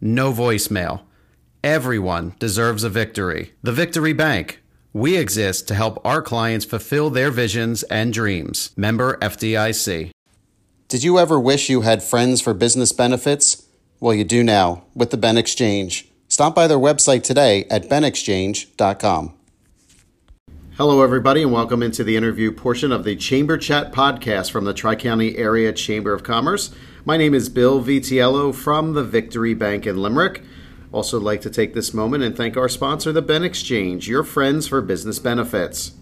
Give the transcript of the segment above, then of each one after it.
no voicemail. Everyone deserves a victory. The Victory Bank. We exist to help our clients fulfill their visions and dreams. Member FDIC. Did you ever wish you had friends for business benefits? Well, you do now with the Ben Exchange. Stop by their website today at benexchange.com. Hello, everybody, and welcome into the interview portion of the Chamber Chat podcast from the Tri County Area Chamber of Commerce. My name is Bill Vitiello from the Victory Bank in Limerick. Also, like to take this moment and thank our sponsor, the Ben Exchange, your friends for business benefits.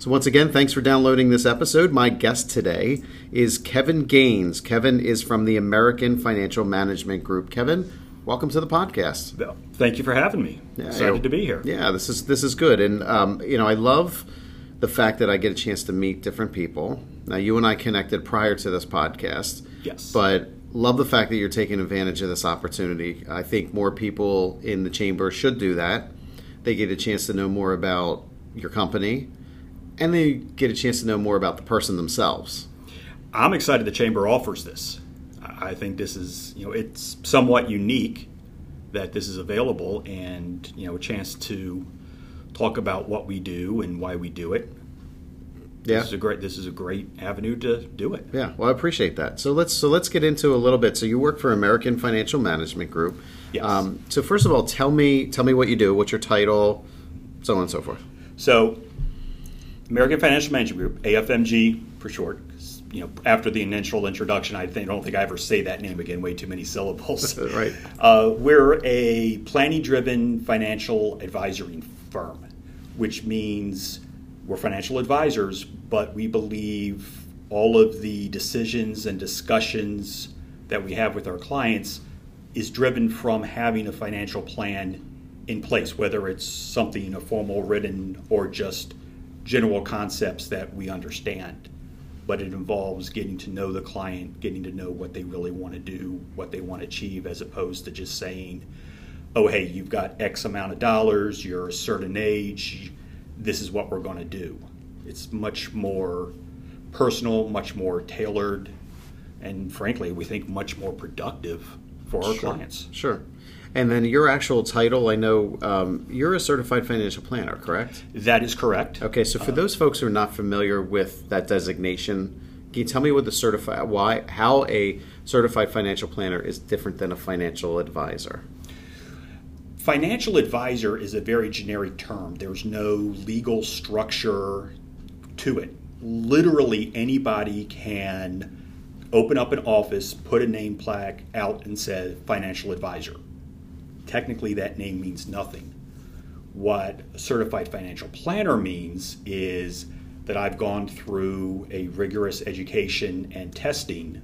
So, once again, thanks for downloading this episode. My guest today is Kevin Gaines. Kevin is from the American Financial Management Group. Kevin, welcome to the podcast. Thank you for having me. Yeah, Excited to be here. Yeah, this is this is good, and um, you know, I love the fact that I get a chance to meet different people. Now, you and I connected prior to this podcast, Yes. but love the fact that you're taking advantage of this opportunity. I think more people in the chamber should do that. They get a chance to know more about your company, and they get a chance to know more about the person themselves. I'm excited the chamber offers this. I think this is, you know, it's somewhat unique that this is available and, you know, a chance to talk about what we do and why we do it. Yeah. This is a great this is a great avenue to do it. Yeah, well, I appreciate that. So let's so let's get into a little bit. So you work for American Financial Management Group. Um, so first of all, tell me tell me what you do. What's your title? So on and so forth. So, American Financial Management Group, AFMG for short. You know, after the initial introduction, I think, don't think I ever say that name again. Way too many syllables. Right. Uh, we're a planning-driven financial advisory firm, which means we're financial advisors, but we believe all of the decisions and discussions that we have with our clients is driven from having a financial plan in place, whether it's something a formal written or just general concepts that we understand. But it involves getting to know the client, getting to know what they really want to do, what they want to achieve, as opposed to just saying, oh, hey, you've got X amount of dollars, you're a certain age, this is what we're going to do. It's much more personal, much more tailored, and frankly, we think much more productive for our clients. Sure. And then your actual title, I know um, you're a certified financial planner, correct? That is correct. Okay, so for those folks who are not familiar with that designation, can you tell me what the certified why how a certified financial planner is different than a financial advisor? Financial advisor is a very generic term. There's no legal structure to it. Literally, anybody can open up an office, put a name plaque out, and say financial advisor. Technically, that name means nothing. What a certified financial planner means is that I've gone through a rigorous education and testing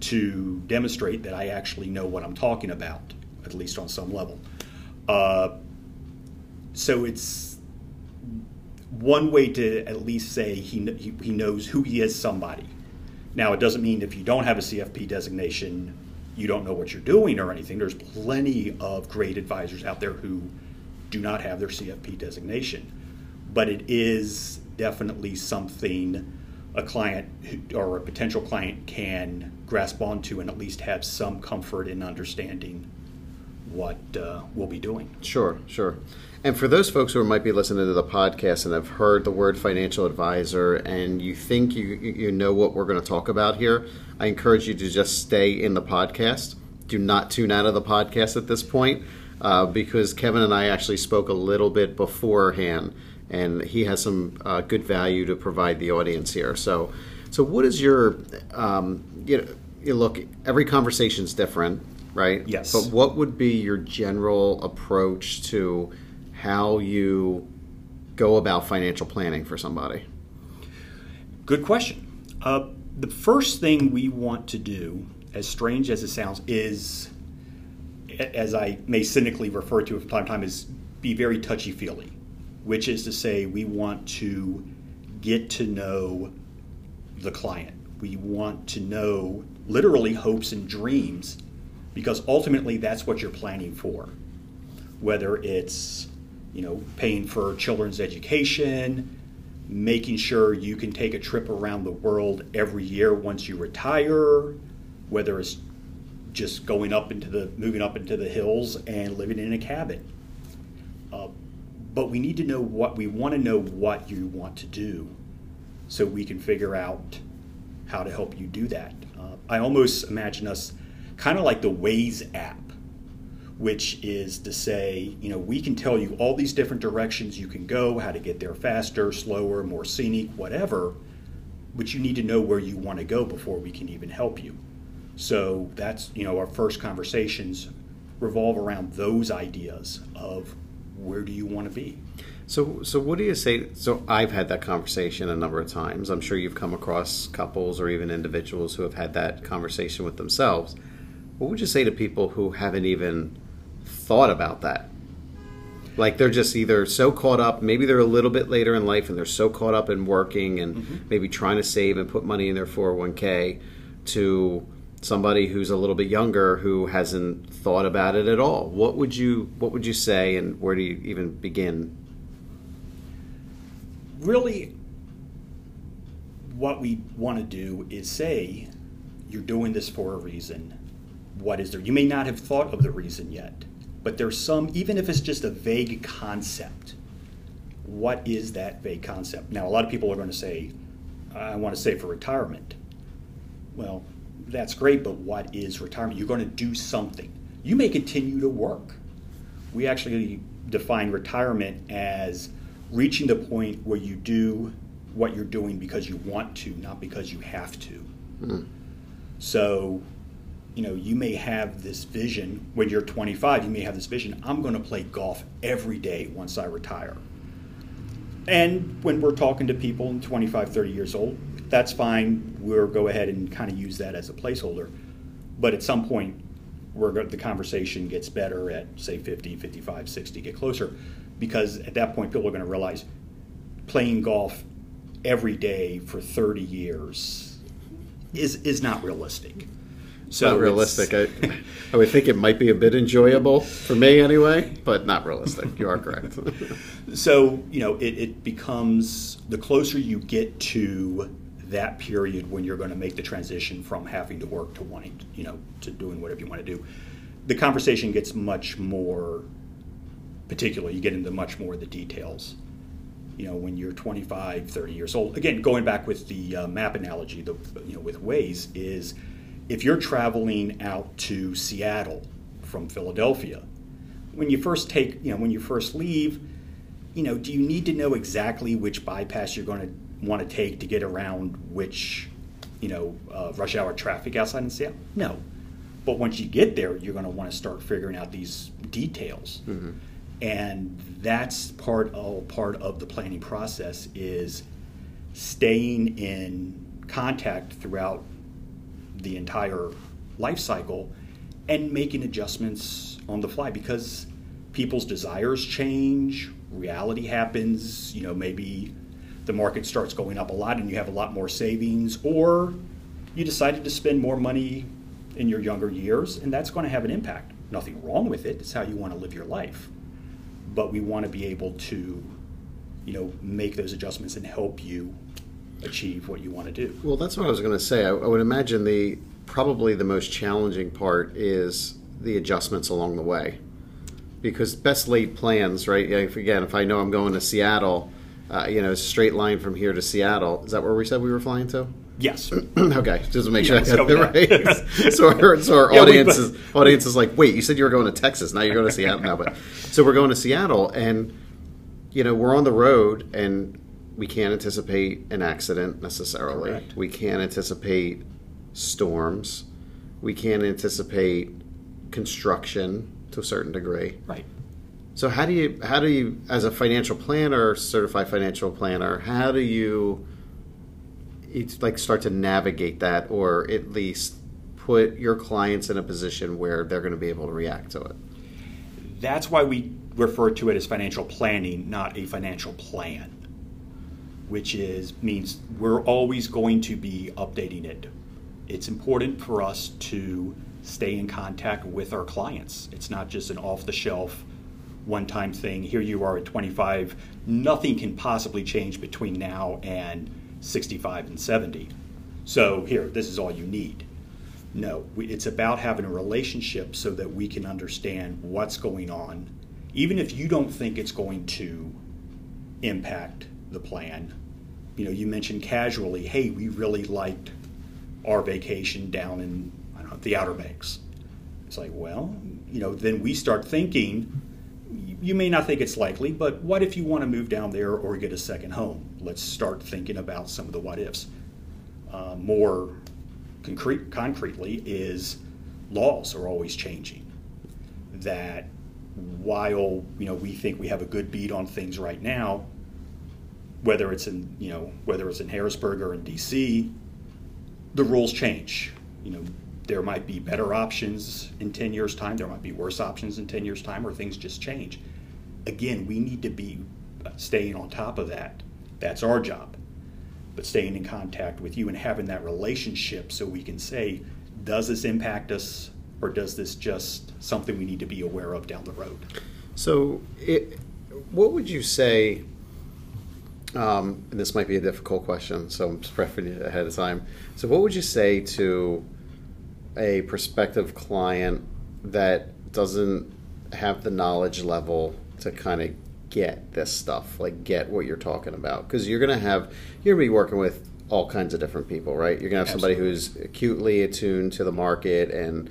to demonstrate that I actually know what I'm talking about, at least on some level. Uh, so it's one way to at least say he, he, he knows who he is somebody. Now, it doesn't mean if you don't have a CFP designation, you don't know what you're doing or anything. There's plenty of great advisors out there who do not have their CFP designation. But it is definitely something a client or a potential client can grasp onto and at least have some comfort in understanding what uh, we'll be doing. Sure, sure. And for those folks who might be listening to the podcast and have heard the word financial advisor and you think you you know what we're going to talk about here, I encourage you to just stay in the podcast. Do not tune out of the podcast at this point uh, because Kevin and I actually spoke a little bit beforehand and he has some uh, good value to provide the audience here. So, so what is your, um, you know, you look, every conversation is different, right? Yes. But what would be your general approach to how you go about financial planning for somebody? Good question. Uh, the first thing we want to do, as strange as it sounds, is, as I may cynically refer to it from time to time, is be very touchy feely, which is to say, we want to get to know the client. We want to know literally hopes and dreams because ultimately that's what you're planning for. Whether it's you know paying for children's education, making sure you can take a trip around the world every year once you retire, whether it's just going up into the moving up into the hills and living in a cabin. Uh, but we need to know what we want to know what you want to do so we can figure out how to help you do that. Uh, I almost imagine us kind of like the Waze app, which is to say, you know, we can tell you all these different directions you can go, how to get there faster, slower, more scenic, whatever, but you need to know where you want to go before we can even help you. So that's, you know, our first conversations revolve around those ideas of where do you want to be? So, so what do you say? So, I've had that conversation a number of times. I'm sure you've come across couples or even individuals who have had that conversation with themselves. What would you say to people who haven't even thought about that? Like they're just either so caught up, maybe they're a little bit later in life and they're so caught up in working and mm-hmm. maybe trying to save and put money in their 401k to somebody who's a little bit younger who hasn't thought about it at all. What would you what would you say and where do you even begin really what we want to do is say you're doing this for a reason what is there you may not have thought of the reason yet but there's some even if it's just a vague concept what is that vague concept? Now a lot of people are going to say i want to save for retirement. Well that's great but what is retirement? You're going to do something. You may continue to work. We actually define retirement as reaching the point where you do what you're doing because you want to, not because you have to. Mm. So, you know, you may have this vision when you're 25, you may have this vision I'm going to play golf every day once I retire. And when we're talking to people in 25, 30 years old, that's fine. We'll go ahead and kind of use that as a placeholder. But at some point, where the conversation gets better at, say, 50, 55, 60, get closer because at that point people are going to realize playing golf every day for 30 years is is not realistic. So not realistic. I, I would think it might be a bit enjoyable for me anyway, but not realistic. You are correct. so you know, it, it becomes the closer you get to that period when you're going to make the transition from having to work to wanting, you know, to doing whatever you want to do. The conversation gets much more particular. You get into much more of the details. You know, when you're 25, 30 years old. Again, going back with the uh, map analogy, the you know with Waze is if you're traveling out to Seattle from Philadelphia, when you first take, you know, when you first leave, you know, do you need to know exactly which bypass you're going to want to take to get around which, you know, uh, rush hour traffic outside in Seattle? No. But once you get there, you're going to want to start figuring out these details. Mm-hmm and that's part of part of the planning process is staying in contact throughout the entire life cycle and making adjustments on the fly because people's desires change reality happens you know maybe the market starts going up a lot and you have a lot more savings or you decided to spend more money in your younger years and that's going to have an impact. Nothing wrong with it it's how you want to live your life but we want to be able to, you know, make those adjustments and help you achieve what you want to do. Well, that's what I was going to say. I, I would imagine the probably the most challenging part is the adjustments along the way, because best laid plans, right? Again, if I know I'm going to Seattle, uh, you know, straight line from here to Seattle. Is that where we said we were flying to? Yes. okay, just to make sure I got it right. so our, so our yeah, audience is audience is like, wait, you said you were going to Texas, now you're going to Seattle now, but so we're going to Seattle, and you know, we're on the road and we can't anticipate an accident necessarily. Correct. We can't anticipate storms. We can't anticipate construction to a certain degree. Right. So how do you how do you as a financial planner, certified financial planner, how do you it's like start to navigate that or at least put your clients in a position where they're going to be able to react to it? That's why we refer to it as financial planning, not a financial plan, which is means we're always going to be updating it. It's important for us to stay in contact with our clients. It's not just an off the shelf one time thing. Here you are at 25. Nothing can possibly change between now and 65 and 70. So here, this is all you need. No, it's about having a relationship so that we can understand what's going on, even if you don't think it's going to impact the plan. You know, you mentioned casually, hey, we really liked our vacation down in know, the Outer Banks. It's like, well, you know, then we start thinking, you may not think it's likely, but what if you want to move down there or get a second home? Let's start thinking about some of the what ifs. Uh, more concrete, concretely, is laws are always changing. That while you know we think we have a good beat on things right now, whether it's in you know whether it's in Harrisburg or in D.C., the rules change. You know, there might be better options in 10 years' time, there might be worse options in 10 years' time, or things just change. Again, we need to be staying on top of that. That's our job. But staying in contact with you and having that relationship so we can say, does this impact us, or does this just something we need to be aware of down the road? So, it, what would you say? Um, and this might be a difficult question, so I'm just prepping it ahead of time. So, what would you say to a prospective client that doesn't have the knowledge level to kind of get this stuff, like get what you're talking about? Because you're going to have, you're going to be working with all kinds of different people, right? You're going to have somebody who's acutely attuned to the market and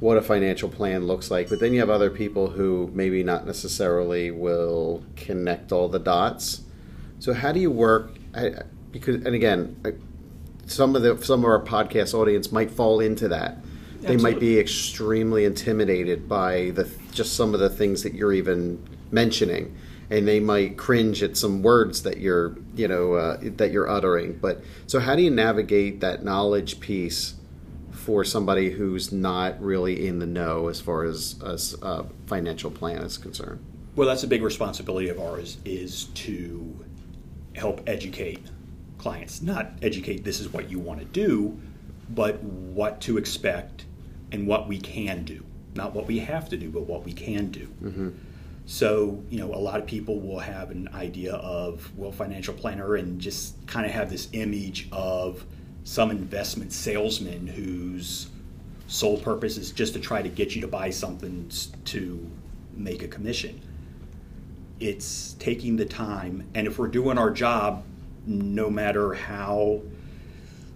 what a financial plan looks like, but then you have other people who maybe not necessarily will connect all the dots. So how do you work? I, because and again, some of the some of our podcast audience might fall into that. They might be extremely intimidated by the just some of the things that you're even mentioning, and they might cringe at some words that you're you know uh, that you're uttering. But so how do you navigate that knowledge piece? for somebody who's not really in the know as far as as uh, financial plan is concerned? Well, that's a big responsibility of ours is to help educate clients. Not educate this is what you want to do, but what to expect and what we can do. Not what we have to do, but what we can do. Mm-hmm. So, you know, a lot of people will have an idea of, well, financial planner and just kind of have this image of some investment salesman whose sole purpose is just to try to get you to buy something to make a commission. It's taking the time, and if we're doing our job, no matter how,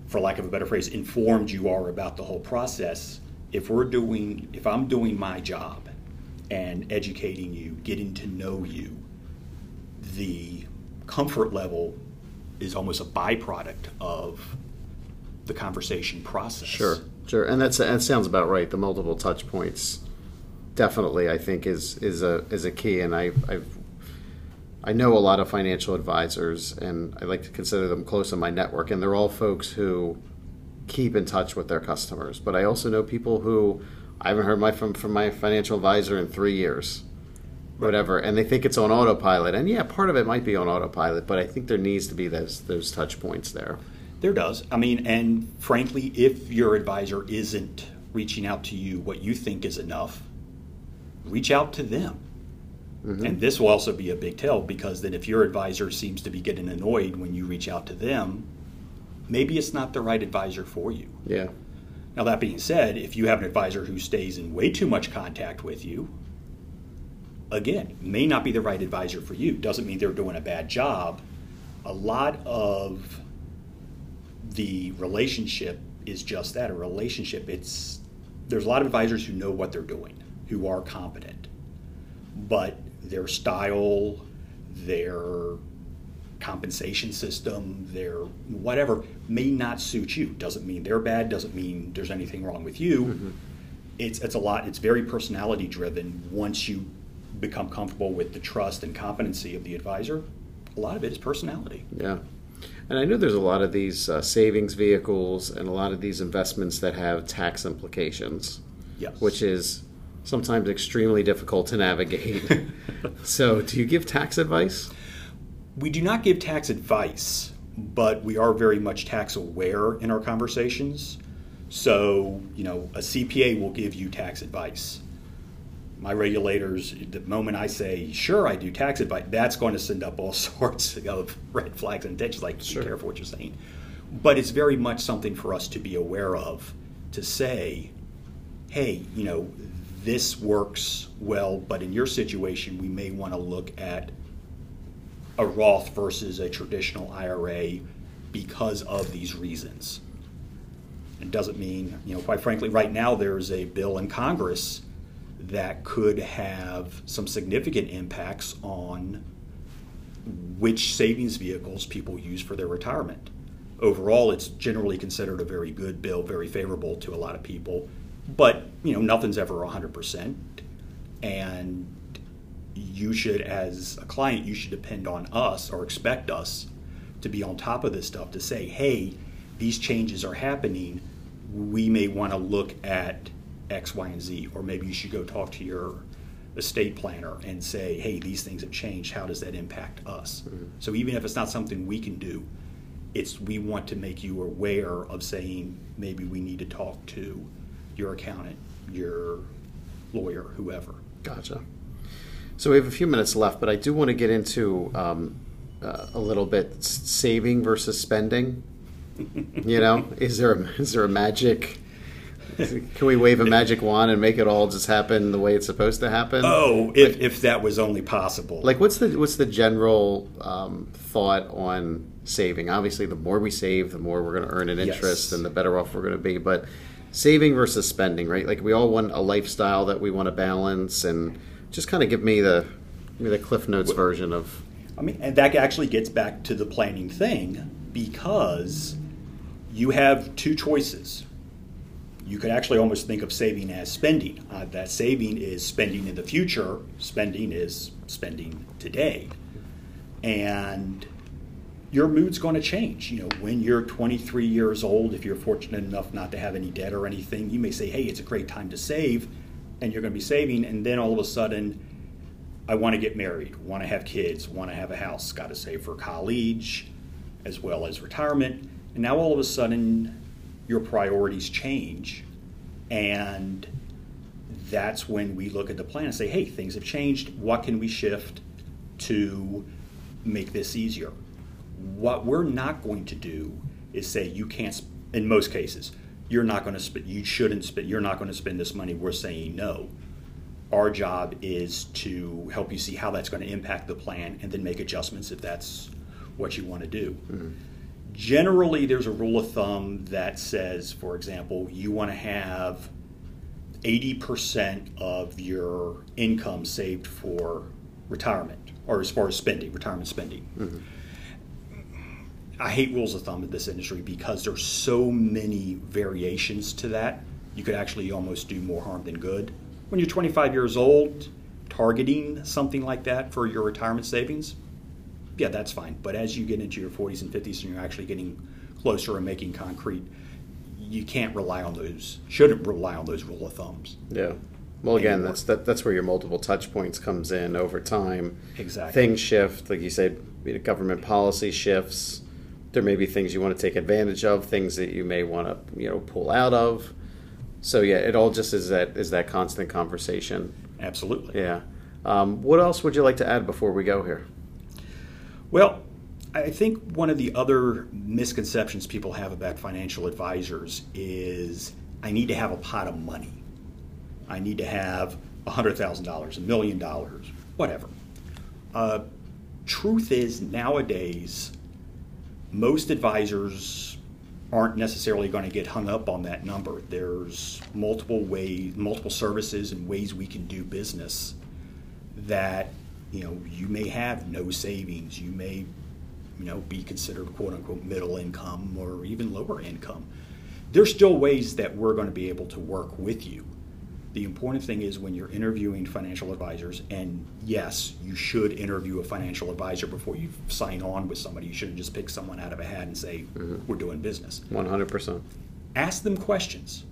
for lack of a better phrase, informed you are about the whole process, if we're doing, if I'm doing my job and educating you, getting to know you, the comfort level is almost a byproduct of the conversation process. Sure, sure, and that's that sounds about right. The multiple touch points, definitely, I think is is a is a key. And I I've I know a lot of financial advisors, and I like to consider them close in my network, and they're all folks who keep in touch with their customers. But I also know people who I haven't heard my from from my financial advisor in three years. Whatever, and they think it's on autopilot, and yeah, part of it might be on autopilot, but I think there needs to be those those touch points there. There does. I mean, and frankly, if your advisor isn't reaching out to you what you think is enough, reach out to them. Mm-hmm. And this will also be a big tell because then if your advisor seems to be getting annoyed when you reach out to them, maybe it's not the right advisor for you. Yeah. Now, that being said, if you have an advisor who stays in way too much contact with you, again, may not be the right advisor for you. Doesn't mean they're doing a bad job. A lot of the relationship is just that a relationship it's there's a lot of advisors who know what they're doing who are competent but their style their compensation system, their whatever may not suit you. Doesn't mean they're bad. Doesn't mean there's anything wrong with you. Mm-hmm. It's it's a lot. It's very personality driven. Once you become comfortable with the trust and competency of the advisor, a lot of it is personality. Yeah. And I know there's a lot of these uh, savings vehicles and a lot of these investments that have tax implications. Yes. Which is sometimes extremely difficult to navigate. so, do you give tax advice? We do not give tax advice, but we are very much tax aware in our conversations. So, you know, a CPA will give you tax advice. My regulators, the moment I say, sure, I do tax advice, that's going to send up all sorts of red flags and attention, like, sure. be careful what you're saying. But it's very much something for us to be aware of to say, hey, you know, this works well, but in your situation, we may want to look at a Roth versus a traditional IRA because of these reasons. It doesn't mean, you know, quite frankly, right now there's a bill in Congress that could have some significant impacts on which savings vehicles people use for their retirement. Overall, it's generally considered a very good bill, very favorable to a lot of people but you know nothing's ever 100% and you should as a client you should depend on us or expect us to be on top of this stuff to say hey these changes are happening. We may want to look at x y and z. Or maybe you should go talk to your estate planner and say hey these things have changed. How does that impact us? Mm-hmm. so even if it's not something we can do it's we want to make you aware of saying maybe we need to talk to your accountant, your lawyer, whoever. Gotcha. So we have a few minutes left, but I do want to get into um, uh, a little bit saving versus spending. you know, is there a, is there a magic? Can we wave a magic wand and make it all just happen the way it's supposed to happen? Oh, if, like, if that was only possible. Like, what's the what's the general um, thought on saving? Obviously, the more we save, the more we're going to earn an interest, yes. and the better off we're going to be. But saving versus spending, right? Like we all want a lifestyle that we want to balance, and just kind of give me the give me the Cliff Notes version of. I mean, and that actually gets back to the planning thing because you have two choices. You could actually almost think of saving as spending. Uh, that saving is spending in the future. Spending is spending today, and your mood's going to change. You know, when you're 23 years old, if you're fortunate enough not to have any debt or anything, you may say, "Hey, it's a great time to save," and you're going to be saving, and then all of a sudden, I want to get married, want to have kids, want to have a house, got to save for college, as well as retirement, and now all of a sudden, your priorities change, and that's when we look at the plan and say, "Hey, things have changed. What can we shift to make this easier?" What we're not going to do is say you can't. In most cases, you're not going to spend. You shouldn't spend. You're not going to spend this money. We're saying no. Our job is to help you see how that's going to impact the plan, and then make adjustments if that's what you want to do. Mm-hmm. Generally, there's a rule of thumb that says, for example, you want to have 80% of your income saved for retirement, or as far as spending, retirement spending. Mm-hmm I hate rules of thumb in this industry because there's so many variations to that. You could actually almost do more harm than good. When you're 25 years old, targeting something like that for your retirement savings, yeah, that's fine. But as you get into your 40s and 50s and you're actually getting closer and making concrete, you can't rely on those. Shouldn't rely on those rule of thumbs. Yeah. Well, again, anymore. that's that, that's where your multiple touch points comes in over time. Exactly. Things shift, like you said, government policy shifts there may be things you want to take advantage of, things that you may want to you know pull out of. So yeah, it all just is that is that constant conversation. Absolutely. Yeah. Um, what else would you like to add before we go here? Well, I think one of the other misconceptions people have about financial advisors is I need to have a pot of money. I need to have $100,000, a million dollars, whatever. Uh, truth is, nowadays, most advisors aren't necessarily going to get hung up on that number. There's multiple ways, multiple services and ways we can do business that you know, you may have no savings. You may, you know, be considered quote unquote middle income or even lower income. There's still ways that we're going to be able to work with you. The important thing is when you're interviewing financial advisors, and yes, you should interview a financial advisor before you sign on with somebody. You shouldn't just pick someone out of a hat and say, we're doing business. 100%. Ask them questions.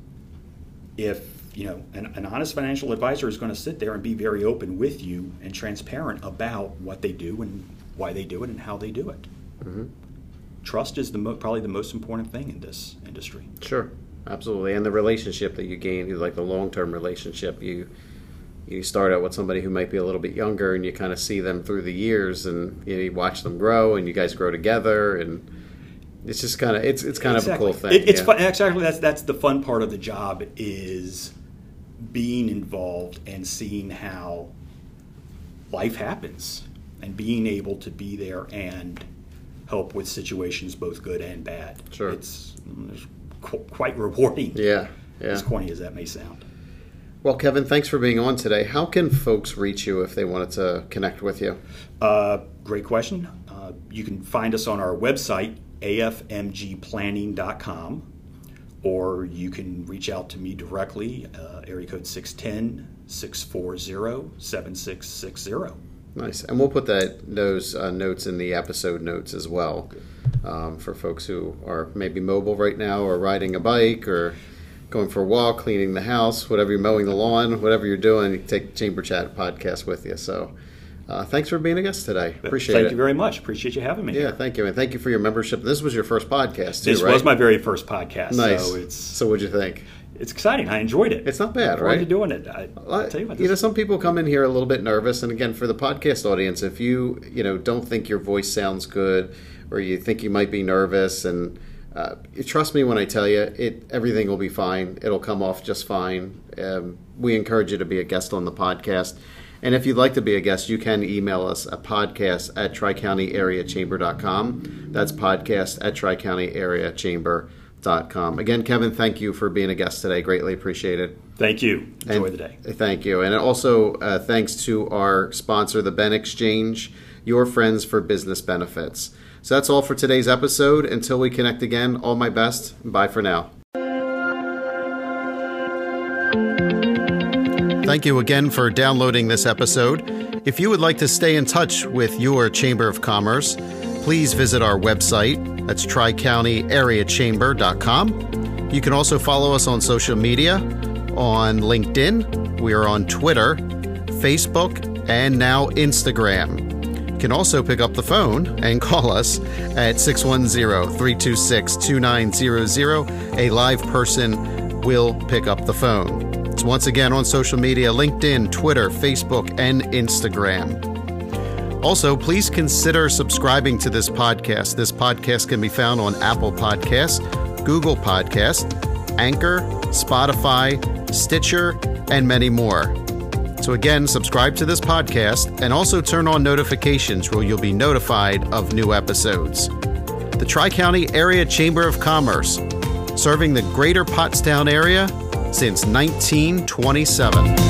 If you know, an, an honest financial advisor is going to sit there and be very open with you and transparent about what they do and why they do it and how they do it. Trust is the mo- probably the most important thing in this industry. Sure, absolutely, and the relationship that you gain, like the long-term relationship, you you start out with somebody who might be a little bit younger, and you kind of see them through the years, and you, know, you watch them grow, and you guys grow together, and it's just kind of it's it's kind of a cool thing. It, it's yeah. fun. Exactly. That's that's the fun part of the job is being involved and seeing how life happens and being able to be there and help with situations both good and bad. Sure. It's, mm, it's qu- quite rewarding. Yeah, yeah. As corny as that may sound. Well, Kevin, thanks for being on today. How can folks reach you if they wanted to connect with you? Uh, great question. Uh, you can find us on our website, afmgplanning.com, or you can reach out to me directly, uh, area code 610 640 7660. Nice, and we'll put that those uh, notes in the episode notes as well um, for folks who are maybe mobile right now, or riding a bike, or going for a walk, cleaning the house, whatever you're mowing the lawn, whatever you're doing. You take Chamber Chat podcast with you. So, uh, thanks for being a guest today. Appreciate Thank it. Thank you very much. Appreciate you having me. yeah, here. thank you, and thank you for your membership. This was your first podcast, too, This right? was my very first podcast, nice. so it's so, what'd you think? It's exciting. I enjoyed it. It's not bad, right? To doing it. I, I'll tell you what, you know, some people come in here a little bit nervous, and again, for the podcast audience, if you you know don't think your voice sounds good, or you think you might be nervous, and uh, trust me when I tell you, it everything will be fine. It'll come off just fine. Um, we encourage you to be a guest on the podcast. And if you'd like to be a guest, you can email us at podcast at tricountyareachamber.com. That's podcast at tricountyareachamber.com. Again, Kevin, thank you for being a guest today. Greatly appreciate it. thank you. Enjoy And the day. Thank you. And also uh, thanks to our sponsor, the Ben Exchange, your friends for business benefits. So that's all for today's episode. Until we connect again, all my best. Bye for now. Thank you again for downloading this episode. If you would like to stay in touch with your Chamber of Commerce, please visit our website. That's tricountyareachamber.com. You can also follow us on social media on LinkedIn. We are on Twitter, Facebook, and now Instagram. You can also pick up the phone and call us at 610 326 2900. A live person will pick up the phone. It's once again on social media LinkedIn, Twitter, Facebook, and Instagram. Also, please consider subscribing to this podcast. This podcast can be found on Apple Podcasts, Google Podcast, Anchor, Spotify, Stitcher, and many more. So, again, subscribe to this podcast and also turn on notifications where you'll be notified of new episodes. The Tri County Area Chamber of Commerce, serving the greater Pottstown area since 1927.